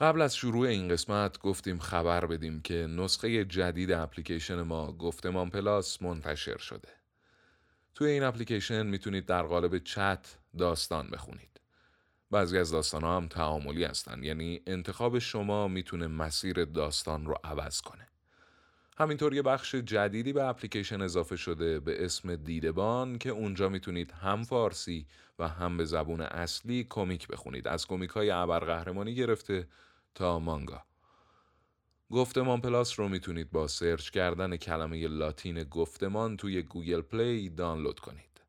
قبل از شروع این قسمت گفتیم خبر بدیم که نسخه جدید اپلیکیشن ما گفتمان پلاس منتشر شده. توی این اپلیکیشن می‌تونید در قالب چت داستان بخونید. بعضی از داستان ها هم تعاملی هستن یعنی انتخاب شما می‌تونه مسیر داستان رو عوض کنه. همینطور یه بخش جدیدی به اپلیکیشن اضافه شده به اسم دیدبان که اونجا می‌تونید هم فارسی و هم به زبون اصلی کمیک بخونید از کمیک های ابرقهرمانی گرفته تا مانگا. گفتمان پلاس رو می‌تونید با سرچ کردن کلمه لاتین گفتمان توی گوگل پلی دانلود کنید.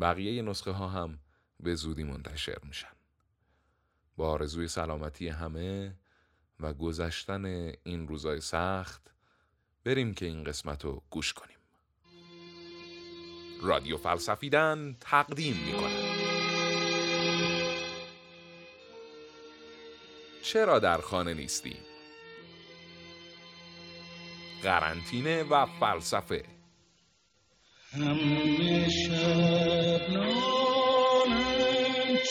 بقیه نسخه ها هم به زودی منتشر میشن. با آرزوی سلامتی همه و گذشتن این روزای سخت بریم که این قسمت رو گوش کنیم. رادیو فلسفیدن تقدیم می‌کنه چرا در خانه نیستیم؟ قرنطینه و فلسفه همه شب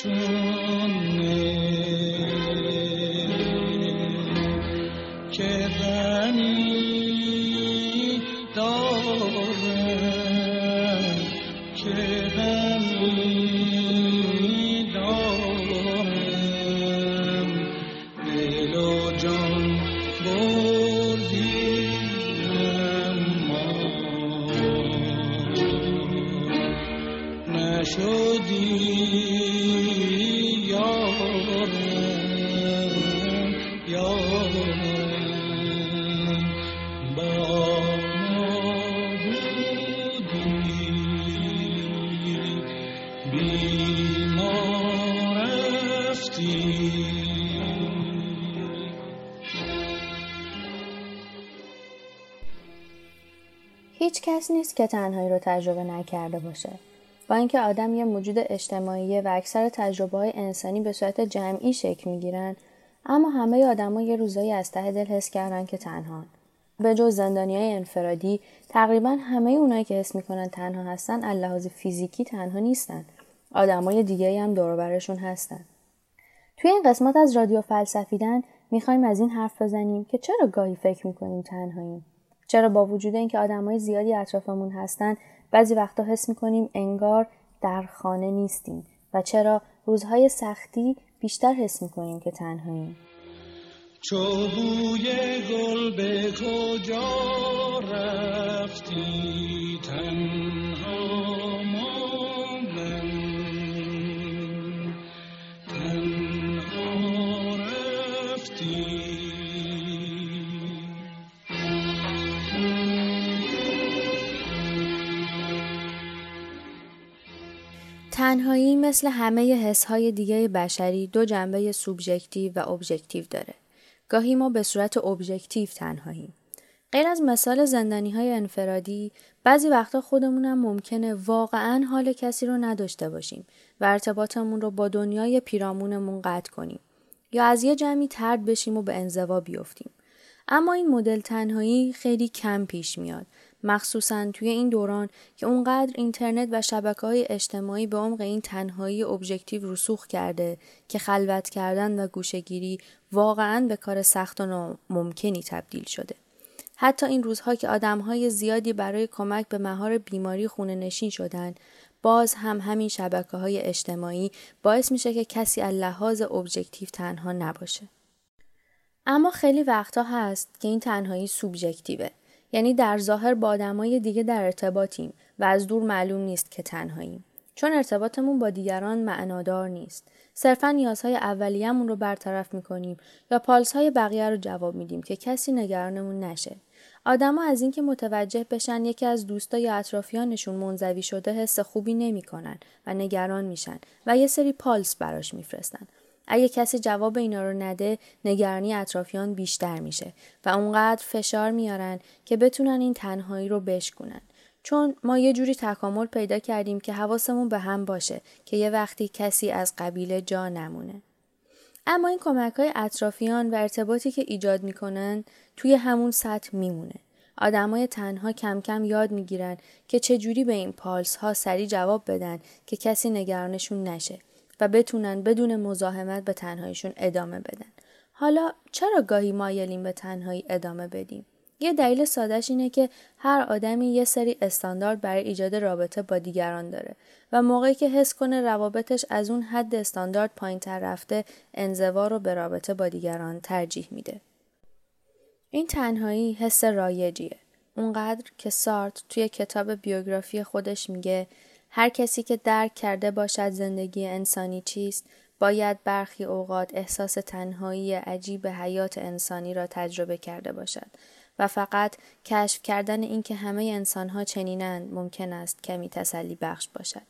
چون کس نیست که تنهایی رو تجربه نکرده باشه. با اینکه آدم یه موجود اجتماعی و اکثر تجربه های انسانی به صورت جمعی شکل می‌گیرن اما همه آدما یه روزایی از ته دل حس کردن که تنهان. به جز زندانی های انفرادی تقریبا همه اونایی که حس می‌کنن تنها هستن لحاظ فیزیکی تنها نیستن. آدمای دیگه هم دور هستن. توی این قسمت از رادیو فلسفیدن می‌خوایم از این حرف بزنیم که چرا گاهی فکر می‌کنیم تنهاییم چرا با وجود اینکه آدمای زیادی اطرافمون هستن بعضی وقتا حس می‌کنیم انگار در خانه نیستیم و چرا روزهای سختی بیشتر حس می‌کنیم که تنهاییم. چوبوی گل به کجا رفتی تنهایی مثل همه حسهای دیگه بشری دو جنبه سوبژکتیو و ابژکتیو داره. گاهی ما به صورت ابژکتیو تنهاییم. غیر از مثال زندانی های انفرادی بعضی وقتا خودمونم ممکنه واقعا حال کسی رو نداشته باشیم و ارتباطمون رو با دنیای پیرامونمون قطع کنیم یا از یه جمعی ترد بشیم و به انزوا بیفتیم. اما این مدل تنهایی خیلی کم پیش میاد مخصوصا توی این دوران که اونقدر اینترنت و شبکه های اجتماعی به عمق این تنهایی ابژکتیو رسوخ کرده که خلوت کردن و گوشگیری واقعا به کار سخت و ناممکنی تبدیل شده. حتی این روزها که های زیادی برای کمک به مهار بیماری خونه نشین شدن باز هم همین شبکه های اجتماعی باعث میشه که کسی از لحاظ ابژکتیو تنها نباشه. اما خیلی وقتا هست که این تنهایی سوبژکتیوه. یعنی در ظاهر با آدمای دیگه در ارتباطیم و از دور معلوم نیست که تنهاییم. چون ارتباطمون با دیگران معنادار نیست. صرفا نیازهای اولیه‌مون رو برطرف می‌کنیم یا پالسهای بقیه رو جواب میدیم که کسی نگرانمون نشه. آدما از اینکه متوجه بشن یکی از دوستا یا اطرافیانشون منزوی شده حس خوبی نمی‌کنن و نگران میشن و یه سری پالس براش میفرستن. اگه کسی جواب اینا رو نده نگرانی اطرافیان بیشتر میشه و اونقدر فشار میارن که بتونن این تنهایی رو بشکنن چون ما یه جوری تکامل پیدا کردیم که حواسمون به هم باشه که یه وقتی کسی از قبیله جا نمونه. اما این کمک های اطرافیان و ارتباطی که ایجاد می‌کنن توی همون سطح میمونه. آدمای تنها کم کم یاد می‌گیرن که چجوری به این پالس ها سریع جواب بدن که کسی نگرانشون نشه. بتونن بدون مزاحمت به تنهاییشون ادامه بدن. حالا چرا گاهی مایلیم به تنهایی ادامه بدیم؟ یه دلیل سادهش اینه که هر آدمی یه سری استاندارد برای ایجاد رابطه با دیگران داره و موقعی که حس کنه روابطش از اون حد استاندارد پایین تر رفته انزوا رو به رابطه با دیگران ترجیح میده. این تنهایی حس رایجیه. اونقدر که سارت توی کتاب بیوگرافی خودش میگه هر کسی که درک کرده باشد زندگی انسانی چیست باید برخی اوقات احساس تنهایی عجیب حیات انسانی را تجربه کرده باشد و فقط کشف کردن اینکه همه انسانها چنینند ممکن است کمی تسلی بخش باشد.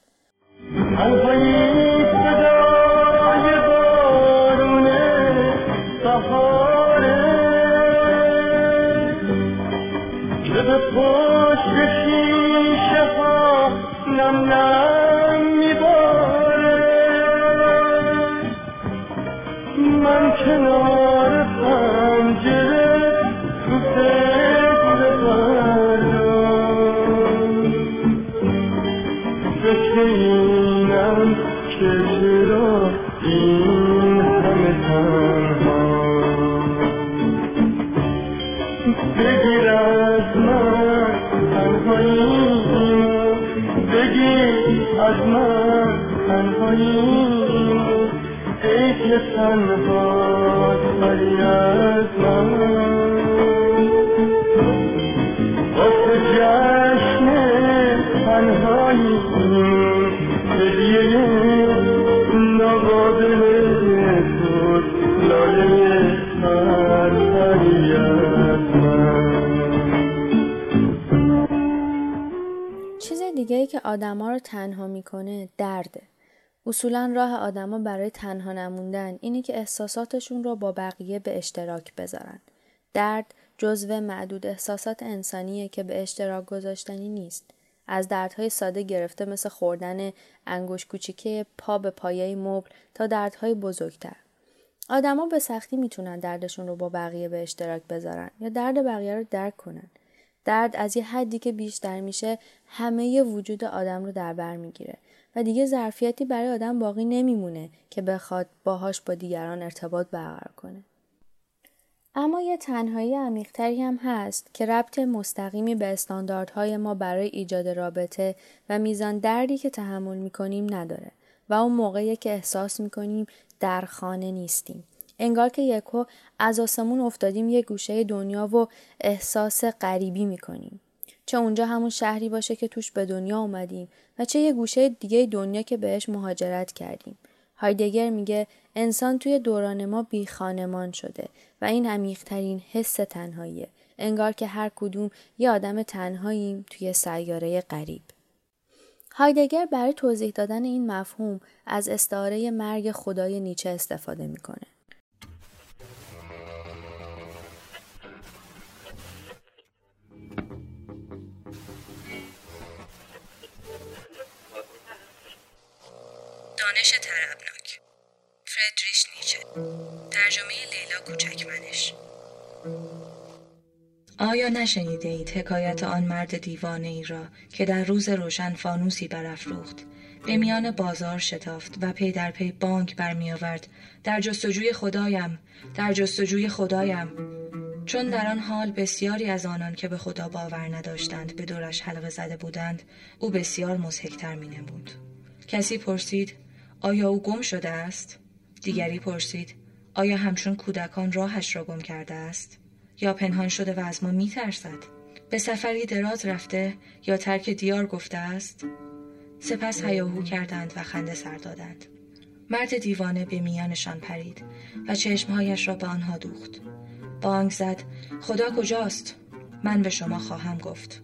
چیز دیگه ای که آدما رو تنها می‌کنه درده. اصولا راه آدما برای تنها نموندن اینه که احساساتشون رو با بقیه به اشتراک بذارن. درد جزو معدود احساسات انسانیه که به اشتراک گذاشتنی نیست. از دردهای ساده گرفته مثل خوردن انگوش کوچیکه پا به پایه مبل تا دردهای بزرگتر. آدما به سختی می‌تونن دردشون رو با بقیه به اشتراک بذارن یا درد بقیه رو درک کنن. درد از یه حدی که بیشتر میشه همه وجود آدم رو در بر می‌گیره و دیگه ظرفیتی برای آدم باقی نمیمونه که بخواد باهاش با دیگران ارتباط برقرار کنه. اما یه تنهایی عمیقتری هم هست که ربط مستقیمی به استانداردهای ما برای ایجاد رابطه و میزان دردی که تحمل می‌کنیم نداره و اون موقعی که احساس می‌کنیم در خانه نیستیم. انگار که یکو از آسمون افتادیم یه گوشه دنیا و احساس غریبی می‌کنیم. چه اونجا همون شهری باشه که توش به دنیا اومدیم و چه یه گوشه دیگه دنیا که بهش مهاجرت کردیم. هایدگر میگه انسان توی دوران ما بی خانمان شده و این عمیقترین حس تنهاییه. انگار که هر کدوم یه آدم تنهاییم توی سیاره غریب. هایدگر برای توضیح دادن این مفهوم از استعاره مرگ خدای نیچه استفاده می‌کنه. دانش تربناک فردریش نیچه. ترجمه لیلا کوچکمنش. آیا نشنیده اید حکایت آن مرد دیوانه ای را که در روز روشن فانوسی برافروخت؟ به میان بازار شتافت و پی در پی بانک برمیآورد. در جستجوی خدایم در جستجوی خدایم. چون در آن حال بسیاری از آنان که به خدا باور نداشتند به دورش حلقه زده بودند او بسیار مزهکتر می نمود. کسی پرسید آیا او گم شده است؟ دیگری پرسید آیا همچون کودکان راهش را گم کرده است؟ یا پنهان شده و از ما می ترسد؟ به سفری دراز رفته یا ترک دیار گفته است؟ سپس هیاهو کردند و خنده سر دادند. مرد دیوانه به میانشان پرید و چشمهایش را به آنها دوخت. بانگ زد خدا کجاست؟ من به شما خواهم گفت.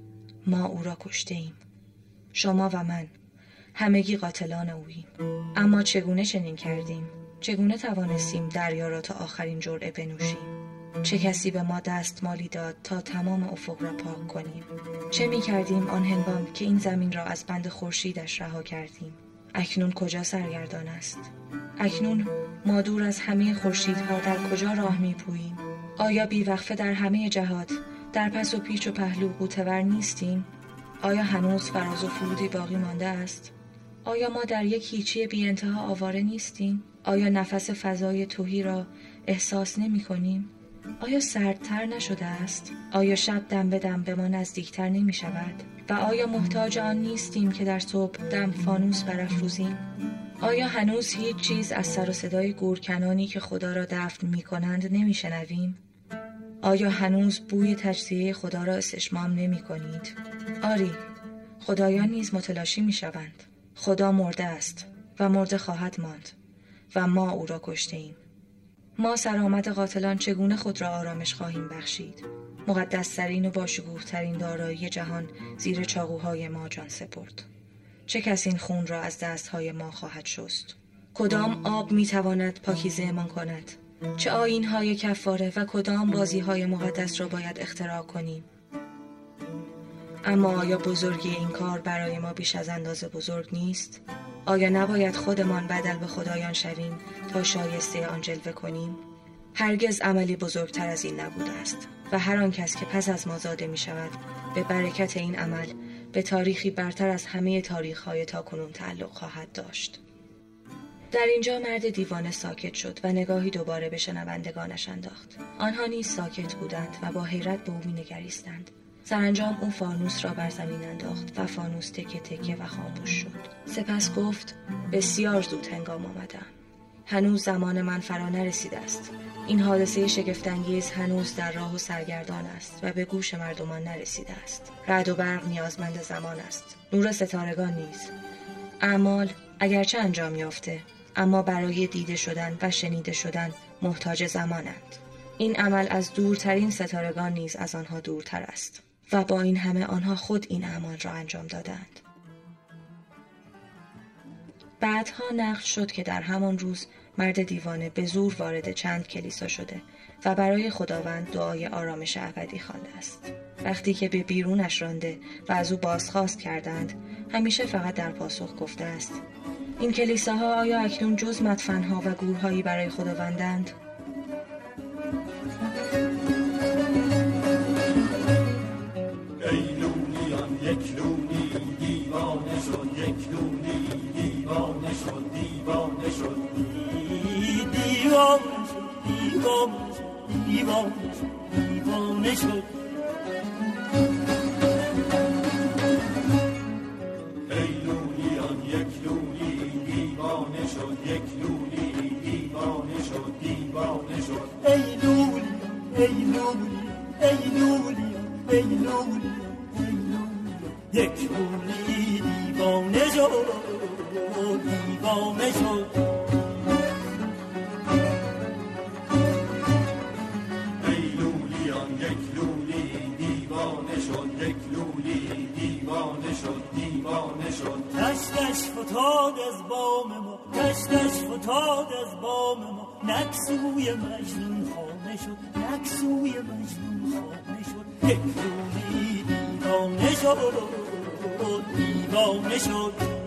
ما او را کشته ایم. شما و من همگی قاتلان اوییم اما چگونه چنین کردیم؟ چگونه توانستیم دریا را تا آخرین جرعه بنوشیم؟ چه کسی به ما دست مالی داد تا تمام افق را پاک کنیم؟ چه می کردیم آن هنگام که این زمین را از بند خورشیدش رها کردیم؟ اکنون کجا سرگردان است؟ اکنون ما دور از همه خورشیدها در کجا راه می پوییم؟ آیا بیوقفه در همه جهات در پس و پیچ و پهلو قوتور نیستیم؟ آیا هنوز فراز و فرودی باقی مانده است؟ آیا ما در یک هیچی بی انتها آواره نیستیم؟ آیا نفس فضای توهی را احساس نمی کنیم؟ آیا سردتر نشده است؟ آیا شب دم به دم به ما نزدیکتر نمی شود؟ و آیا محتاج آن نیستیم که در صبح دم فانوس برافروزیم؟ آیا هنوز هیچ چیز از سر و صدای گورکنانی که خدا را دفن می کنند نمی شنویم؟ آیا هنوز بوی تجزیه خدا را استشمام نمی کنید؟ آری خدایان نیز متلاشی می شوند. خدا مرده است و مرده خواهد ماند و ما او را کشته ایم. ما سرآمد قاتلان چگونه خود را آرامش خواهیم بخشید؟ مقدسترین و باشگوه ترین دارایی جهان زیر چاقوهای ما جان سپرد. چه کس این خون را از دستهای ما خواهد شست؟ کدام آب می تواند پاکیزه امان کند؟ چه آین های کفاره و کدام بازی های مقدس را باید اختراع کنیم؟ اما آیا بزرگی این کار برای ما بیش از اندازه بزرگ نیست؟ آیا نباید خودمان بدل به خدایان شویم تا شایسته آن جلوه کنیم؟ هرگز عملی بزرگتر از این نبوده است و هر آن کس که پس از ما زاده می شود به برکت این عمل به تاریخی برتر از همه تاریخ های تا کنون تعلق خواهد داشت. در اینجا مرد دیوانه ساکت شد و نگاهی دوباره به شنوندگانش انداخت. آنها نیز ساکت بودند و با حیرت به او نگریستند. سرانجام او فانوس را بر زمین انداخت و فانوس تکه تکه و خاموش شد. سپس گفت بسیار زود هنگام آمدم. هنوز زمان من فرا نرسیده است. این حادثه شگفتانگیز هنوز در راه و سرگردان است و به گوش مردمان نرسیده است. رد و برق نیازمند زمان است. نور ستارگان نیز. اعمال اگرچه انجام یافته اما برای دیده شدن و شنیده شدن محتاج زمانند. این عمل از دورترین ستارگان نیز از آنها دورتر است. و با این همه آنها خود این اعمال را انجام دادند. بعدها نقل شد که در همان روز مرد دیوانه به زور وارد چند کلیسا شده و برای خداوند دعای آرامش ابدی خوانده است. وقتی که به بیرونش رانده و از او بازخواست کردند، همیشه فقط در پاسخ گفته است: این کلیساها آیا اکنون جز مدفنها و گورهایی برای خداوندند؟ دیوانه شد. دیوانه شد. ای مجنون خانه شد نکسوی مجنون خانه شد یک روزی دیوانه شد دیوانه شد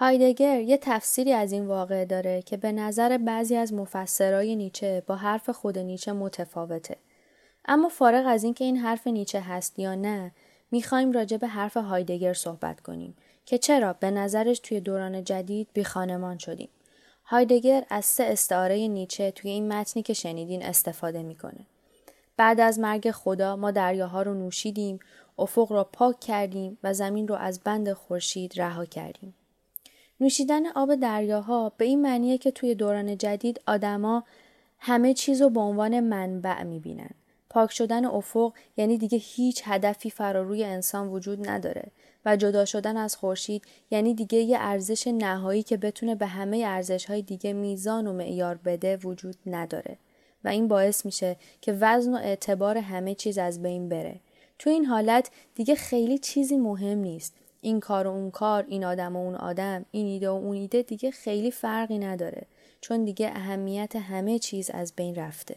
هایدگر یه تفسیری از این واقعه داره که به نظر بعضی از مفسرای نیچه با حرف خود نیچه متفاوته. اما فارغ از اینکه این حرف نیچه هست یا نه، می‌خوایم راجع به حرف هایدگر صحبت کنیم که چرا به نظرش توی دوران جدید بی خانمان شدیم. هایدگر از سه استعاره نیچه توی این متنی که شنیدین استفاده می‌کنه. بعد از مرگ خدا ما دریاها رو نوشیدیم، افق را پاک کردیم و زمین رو از بند خورشید رها کردیم. نوشیدن آب دریاها به این معنیه که توی دوران جدید آدما همه چیز رو به عنوان منبع می‌بینن. پاک شدن افق یعنی دیگه هیچ هدفی فراروی انسان وجود نداره و جدا شدن از خورشید یعنی دیگه یه ارزش نهایی که بتونه به همه ارزش های دیگه میزان و معیار بده وجود نداره. و این باعث میشه که وزن و اعتبار همه چیز از بین بره. تو این حالت دیگه خیلی چیزی مهم نیست. این کار و اون کار این آدم و اون آدم این ایده و اون ایده دیگه خیلی فرقی نداره. چون دیگه اهمیت همه چیز از بین رفته.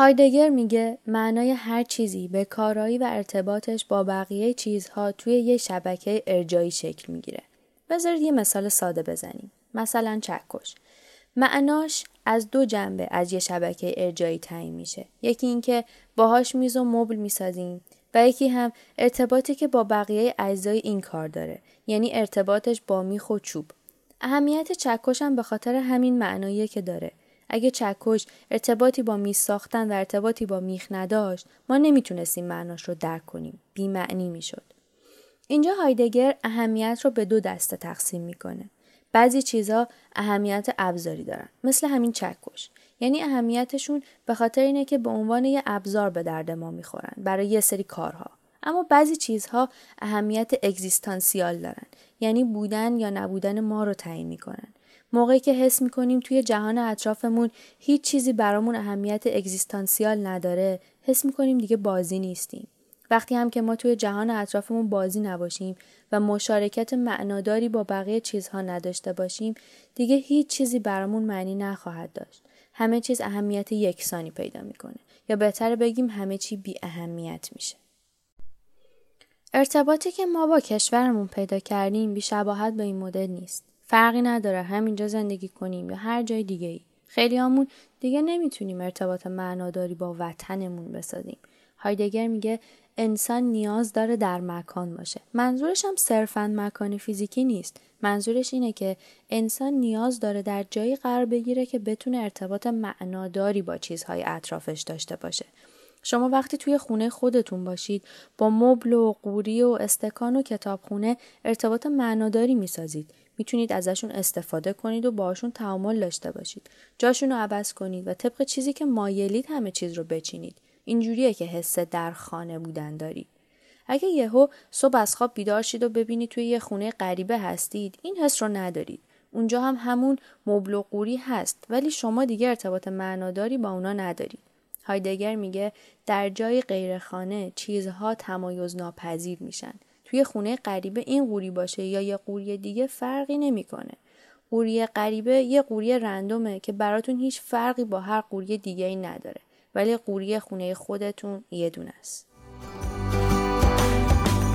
هایدگر میگه معنای هر چیزی به کارایی و ارتباطش با بقیه چیزها توی یه شبکه ارجایی شکل می‌گیره. بذارید یه مثال ساده بزنیم. مثلا چکش. معناش از دو جنبه از یه شبکه ارجایی تعیین میشه یکی اینکه باهاش میز و مبل می‌سازیم و یکی هم ارتباطی که با بقیه اجزای این کار داره یعنی ارتباطش با میخ و چوب اهمیت چکش هم به خاطر همین معناییه که داره اگه چکش ارتباطی با میز ساختن و ارتباطی با میخ نداشت ما نمی‌تونستیم معناش رو درک کنیم. بی معنی می‌شد. اینجا هایدگر اهمیت رو به دو دسته تقسیم می‌کنه. بعضی چیزها اهمیت ابزاری دارن مثل همین چکش. یعنی اهمیتشون به خاطر اینه که به عنوان یه ابزار به درد ما می‌خورن برای یه سری کارها. اما بعضی چیزها اهمیت اگزیستانسیال دارن یعنی بودن یا نبودن ما رو تعیین می‌کنن. موقعی که حس می‌کنیم توی جهان اطرافمون هیچ چیزی برامون اهمیت اگزیستانسیال نداره حس می‌کنیم دیگه بازی نیستیم. وقتی هم که ما توی جهان اطرافمون بازی نباشیم و مشارکت معناداری با بقیه چیزها نداشته باشیم دیگه هیچ چیزی برامون معنی نخواهد داشت. همه چیز اهمیت یکسانی پیدا می‌کنه. یا بهتر بگیم همه چی بی اهمیت میشه. ارتباطی که ما با کشورمون پیدا کردیم بی شباهت به این مدل نیست. فرقی نداره همینجا زندگی کنیم یا هر جای دیگه ای خیلی همون دیگه نمی‌تونیم ارتباط معناداری با وطنمون بسازیم. هایدگر میگه انسان نیاز داره در مکان باشه. منظورش هم صرفا مکان فیزیکی نیست. منظورش اینه که انسان نیاز داره در جایی قرار بگیره که بتونه ارتباط معناداری با چیزهای اطرافش داشته باشه. شما وقتی توی خونه خودتون باشید با مبل و قوری و استکان و کتابخونه ارتباط معناداری می‌سازید. می‌تونید ازشون استفاده کنید و باشون تعامل داشته باشید. جاشون رو عوض کنید و طبق چیزی که مایلید همه چیز رو بچینید. اینجوریه که حس در خانه بودن دارید. اگه یهو صبح از خواب بیدار شید و ببینید توی یه خونه غریبه هستید این حس رو ندارید. اونجا هم همون مبل و قوری هست ولی شما دیگه ارتباط معناداری با اونا ندارید. هایدگر میگه در جای غیرخانه چیزها تمایز ناپذیر میشن. توی خونه غریبه این قوری باشه یا یه قوری دیگه فرقی نمی‌کنه. قوری غریبه یه قوری رندومه که براتون هیچ فرقی با هر قوری دیگه ای نداره ولی قوری خونه خودتون یه دونه است.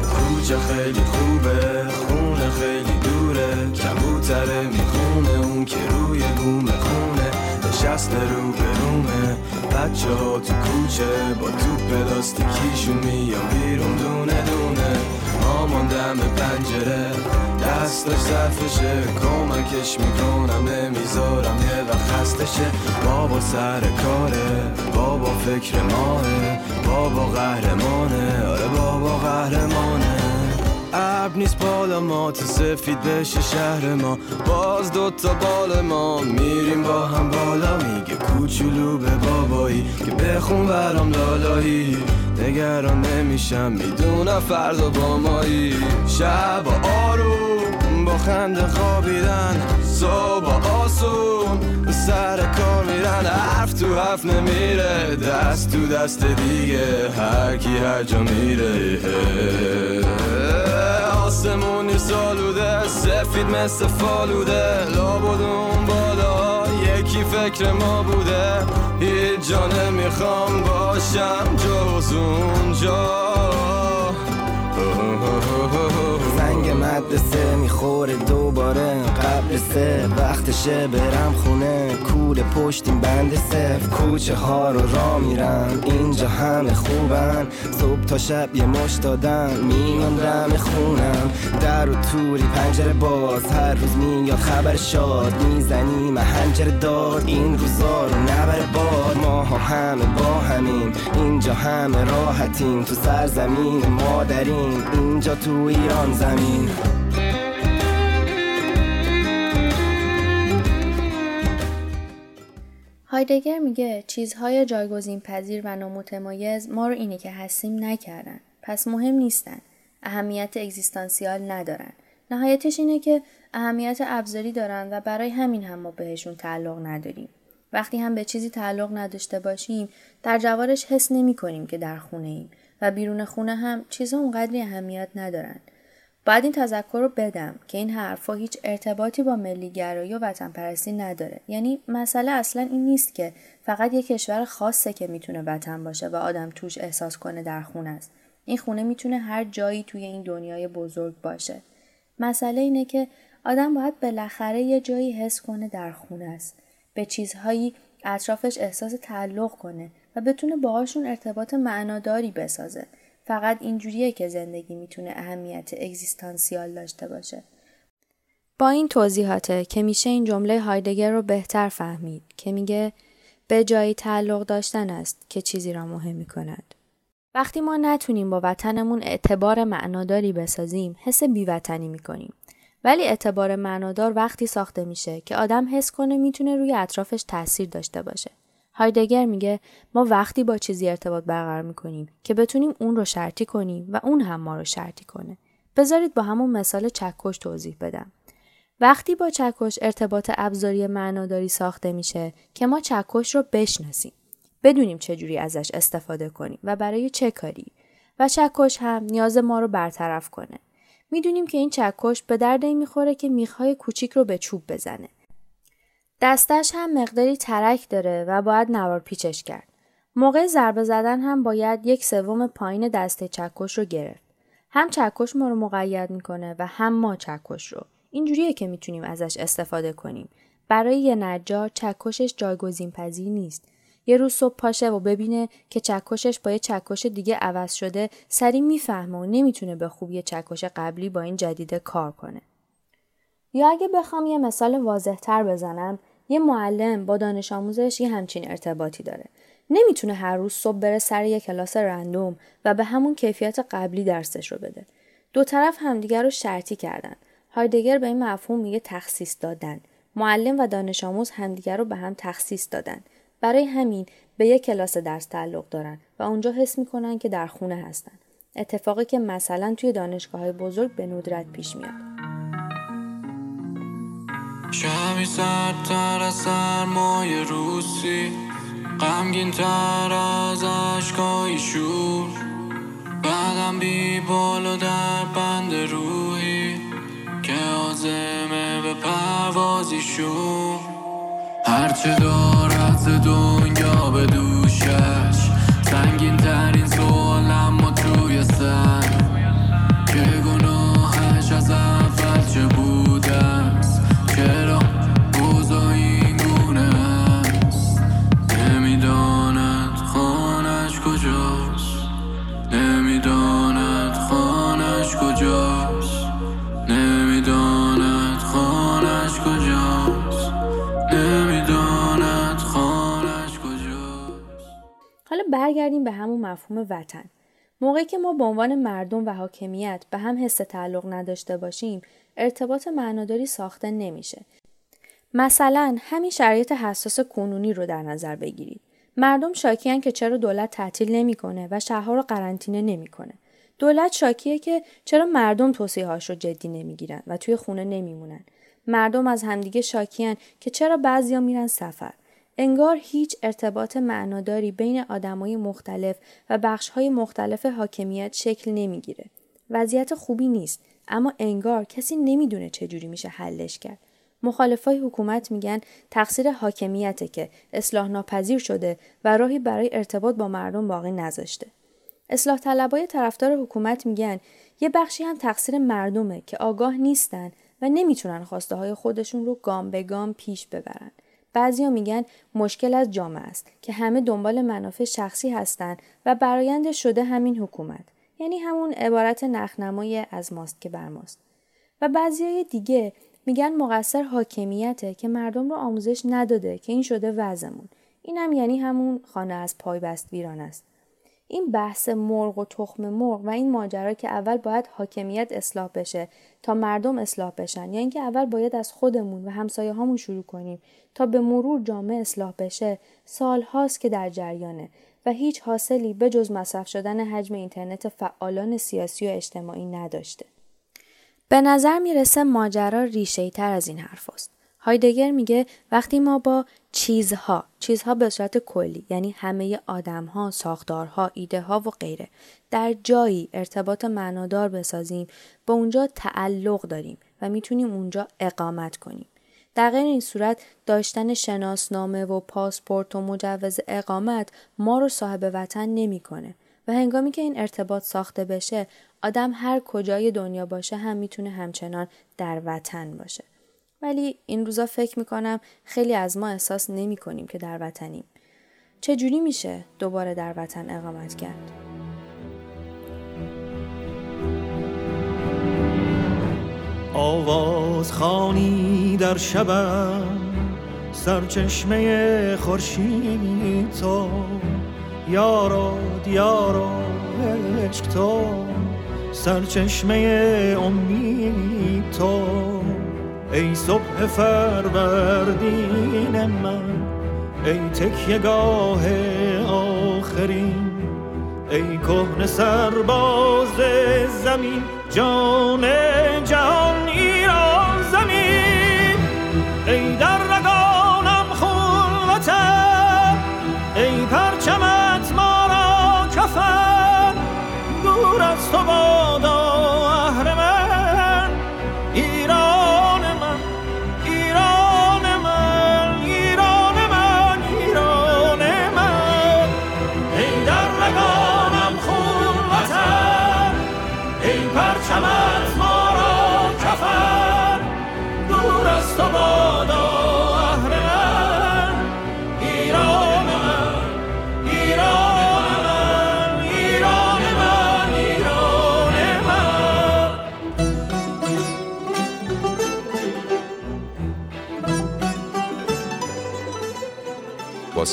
کوچه خیلی خوبه خونه خیلی دوره کبوتره می‌خونه اون که روی بوم خونه نشسته رو به رومه. بچه ها تو کوچه با توپ پلاستیکیشون میان بیرون دونه دونه مامان به پنجره. دستش ظرفشه کمکش می‌کنم نمی‌ذارم یه وقت خستشه. بابا سر کاره بابا فکر ماه بابا قهرمانه. آره بابا قهرمانه. ابر نیست بالا ما تو سفید بشه شهر ما. باز دوتا بال ما میریم با هم بالا. میگه کوچولو به بابایی که بخون برام لالایی. نگران نمیشم می‌دونم فردا با مایی. شب آروم با خنده خوابیدن. صبح آسون سر کار میرن. حرف تو حرف نمیره دست تو دست دیگه. هر کی هر جا میره. آسمونی سالوده سفید مثل فالوده. لابدون بالا یکی فکر ما بوده. هیچ جا نمی‌خوام باشم جز اونجا. مدرسه می‌خوره دوباره قبل سه وقتشه برم خونه کول پشتیم بند سف کوچه ها رو را میرم اینجا همه خوبن. صبح تا شب یه مش دادن میان دم خونم. در و توری پنجره باز هر روز میاد خبر شاد. می‌زنی محنجر داد این روزا رو نبره باد. ما همه با همین اینجا همه راحتیم. تو سرزمین مادرین اینجا تو ایران زمین. هایدگر میگه چیزهای جایگزین پذیر و نامتمایز ما رو اینه که هستیم نکردن. پس مهم نیستن. اهمیت اگزیستانسیال ندارن. نهایتش اینه که اهمیت ابزاری دارن و برای همین هم ما بهشون تعلق نداریم. وقتی هم به چیزی تعلق نداشته باشیم در جوارش حس نمی کنیم که در خونه ایم و بیرون خونه هم چیزها اونقدری اهمیت ندارن. باید این تذکر رو بدم که این حرفها هیچ ارتباطی با ملیگرایی و وطن پرستی نداره. یعنی مسئله اصلا این نیست که فقط یک کشور خاصه که می‌تونه وطن باشه و آدم توش احساس کنه در خونه است. این خونه می‌تونه هر جایی توی این دنیای بزرگ باشه. مسئله اینه که آدم باید بالاخره یه جایی حس کنه در خونه است. به چیزهایی اطرافش احساس تعلق کنه و بتونه باهاشون ارتباط معناداری بسازه. فقط اینجوریه که زندگی می‌تونه اهمیت اگزیستانسیال داشته باشه. با این توضیحاته که میشه این جمله هایدگر رو بهتر فهمید که میگه به جایی تعلق داشتن است که چیزی را مهم می کند. وقتی ما نتونیم با وطنمون اعتبار معناداری بسازیم حس بیوطنی می کنیم. ولی اعتبار معنادار وقتی ساخته میشه که آدم حس کنه می‌تونه روی اطرافش تاثیر داشته باشه. هایدگر میگه ما وقتی با چیزی ارتباط برقرار می‌کنیم که بتونیم اون رو شرطی کنیم و اون هم ما رو شرطی کنه. بذارید با همون مثال چکش توضیح بدم. وقتی با چکش ارتباط ابزاری معناداری ساخته میشه که ما چکش رو بشناسیم. بدونیم چجوری ازش استفاده کنیم و برای چه کاری و چکش هم نیاز ما رو برطرف کنه. می‌دونیم که این چکش به درد این می‌خوره که میخهای کوچیک رو به چوب بزنه. دستش هم مقداری ترک داره و باید نوار پیچش کرد. موقع ضربه زدن هم باید یک سوم پایین دسته چکش رو گرفت. هم چکش ما رو مقید می‌کنه و هم ما چکش رو. اینجوریه که می‌تونیم ازش استفاده کنیم. برای یه نجار چکشش جایگزین پذیر نیست. یه روز صبح پاشه و ببینه که چکشش با یه چکش دیگه عوض شده سری می‌فهمه و نمی‌تونه به خوبی چکش قبلی با این جدیده کار کنه. یا اگه بخوام یه مثال واضح تر بزنم یه معلم با دانش آموزش یه همچین ارتباطی داره. نمی‌تونه هر روز صبح بره سر یه کلاس رندوم و به همون کیفیت قبلی درسش رو بده. دو طرف همدیگر رو شرطی کردن. هایدگر به این مفهوم میگه تخصیص دادن. معلم و دانش آموز همدیگر رو به هم تخصیص دادن. برای همین به یک کلاس درس تعلق دارن و اونجا حس می‌کنن که در خونه هستن. اتفاقی که مثلا توی دانشگاه های بزرگ به ندرت پیش میاد. شمی سردتر از سرمای روسی. غمگین تر از عشقای شور. بعدم بی بال و در بند روحی که آزمه به پروازی شور. هرچه دارد ز دنیا به دوشش. سنگین ترین سوالم و توی سر. به همون مفهوم وطن. موقعی که ما به عنوان مردم و حاکمیت به هم حس تعلق نداشته باشیم، ارتباط معناداری ساخته نمیشه. مثلا همین شرایط حساس کنونی رو در نظر بگیرید. مردم شاکیان که چرا دولت تعطیل نمی‌کنه و شهرها رو قرنطینه نمی‌کنه. دولت شاکیه که چرا مردم توصیه‌هاش رو جدی نمی‌گیرن و توی خونه نمیمونن. مردم از همدیگه شاکیان که چرا بعضیا میرن سفر. انگار هیچ ارتباط معناداری بین آدمای مختلف و بخشهای مختلف حاکمیت شکل نمی‌گیره. وضعیت خوبی نیست اما انگار کسی نمی‌دونه چجوری میشه حلش کرد. مخالفای حکومت میگن تقصیر حاکمیته که اصلاح ناپذیر شده و راهی برای ارتباط با مردم باقی نذاشته. اصلاح طلبای طرفدار حکومت میگن یه بخشی هم تقصیر مردمه که آگاه نیستن و نمی‌تونن خواسته های خودشون رو گام به گام پیش ببرن. بعضیا میگن مشکل از جامعه است که همه دنبال منافع شخصی هستند و برآیند شده همین حکومت. یعنی همون عبارت نخنمای از ماست که بر ماست. و بعضیای دیگه میگن مقصر حاکمیته که مردم رو آموزش نداده که این شده وضعمون. اینم یعنی همون خانه از پای بست ویران است. این بحث مرغ و تخم مرغ و این ماجرا که اول باید حاکمیت اصلاح بشه تا مردم اصلاح بشن یا اینکه اول باید از خودمون و همسایه هامون شروع کنیم تا به مرور جامعه اصلاح بشه سال هاست که در جریانه و هیچ حاصلی به جز مصرف شدن حجم اینترنت فعالان سیاسی و اجتماعی نداشته. به نظر می‌رسه ماجرا ریشه تر از این حرف است. هایدگر میگه وقتی ما با چیزها چیزها به صورت کلی یعنی همه آدمها ساختارها ایده ها و غیره در جایی ارتباط معنادار بسازیم به اونجا تعلق داریم و می‌تونیم اونجا اقامت کنیم. در غیر این صورت داشتن شناسنامه و پاسپورت و مجوز اقامت ما رو صاحب وطن نمی‌کنه و هنگامی که این ارتباط ساخته بشه آدم هر کجای دنیا باشه هم می‌تونه همچنان در وطن باشه. ولی این روزا فکر می‌کنم خیلی از ما احساس نمی کنیم که در وطنیم. چجوری میشه دوباره در وطن اقامت کرد؟ آواز خانی در شبم سرچشمه خورشید تو یارو دیارو عشق تو سرچشمه امید تو ای صبح فروردین من ای تکیگاه آخرین ای کهن سرباز زمین جان جهان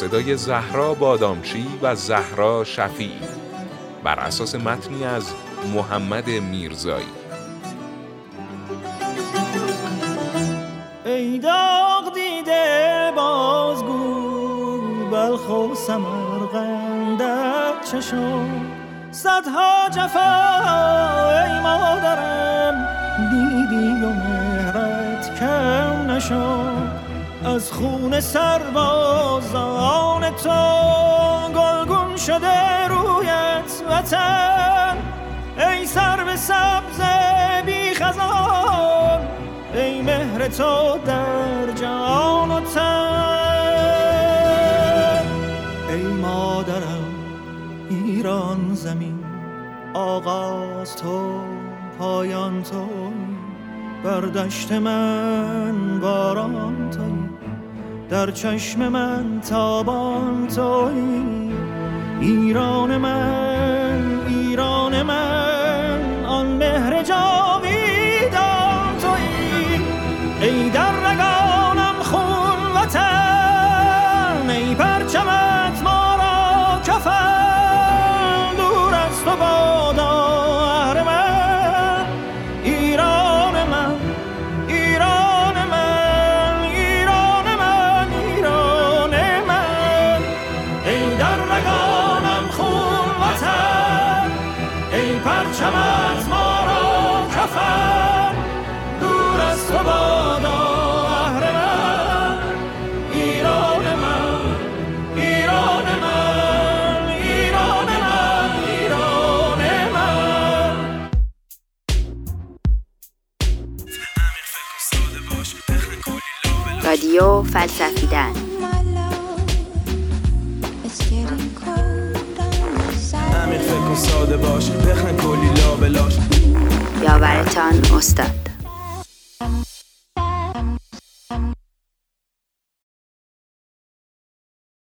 صدای زهرا بادامچی و زهرا شفیعی بر اساس متنی از محمد میرزایی. ای داغ دیده بازگو بلخ و سمرقندت چشم. صدها جفا ای مادرم دیدی و مهرت کم نشد. از خون سربازان تو گلگون شده رویت وطن. ای سر به سبز بی خزان ای مهر تو در جان و تن. ای مادرم ایران زمین آغاز تو پایان تو بر دشت من باران. در چشم من تابان توی ایران من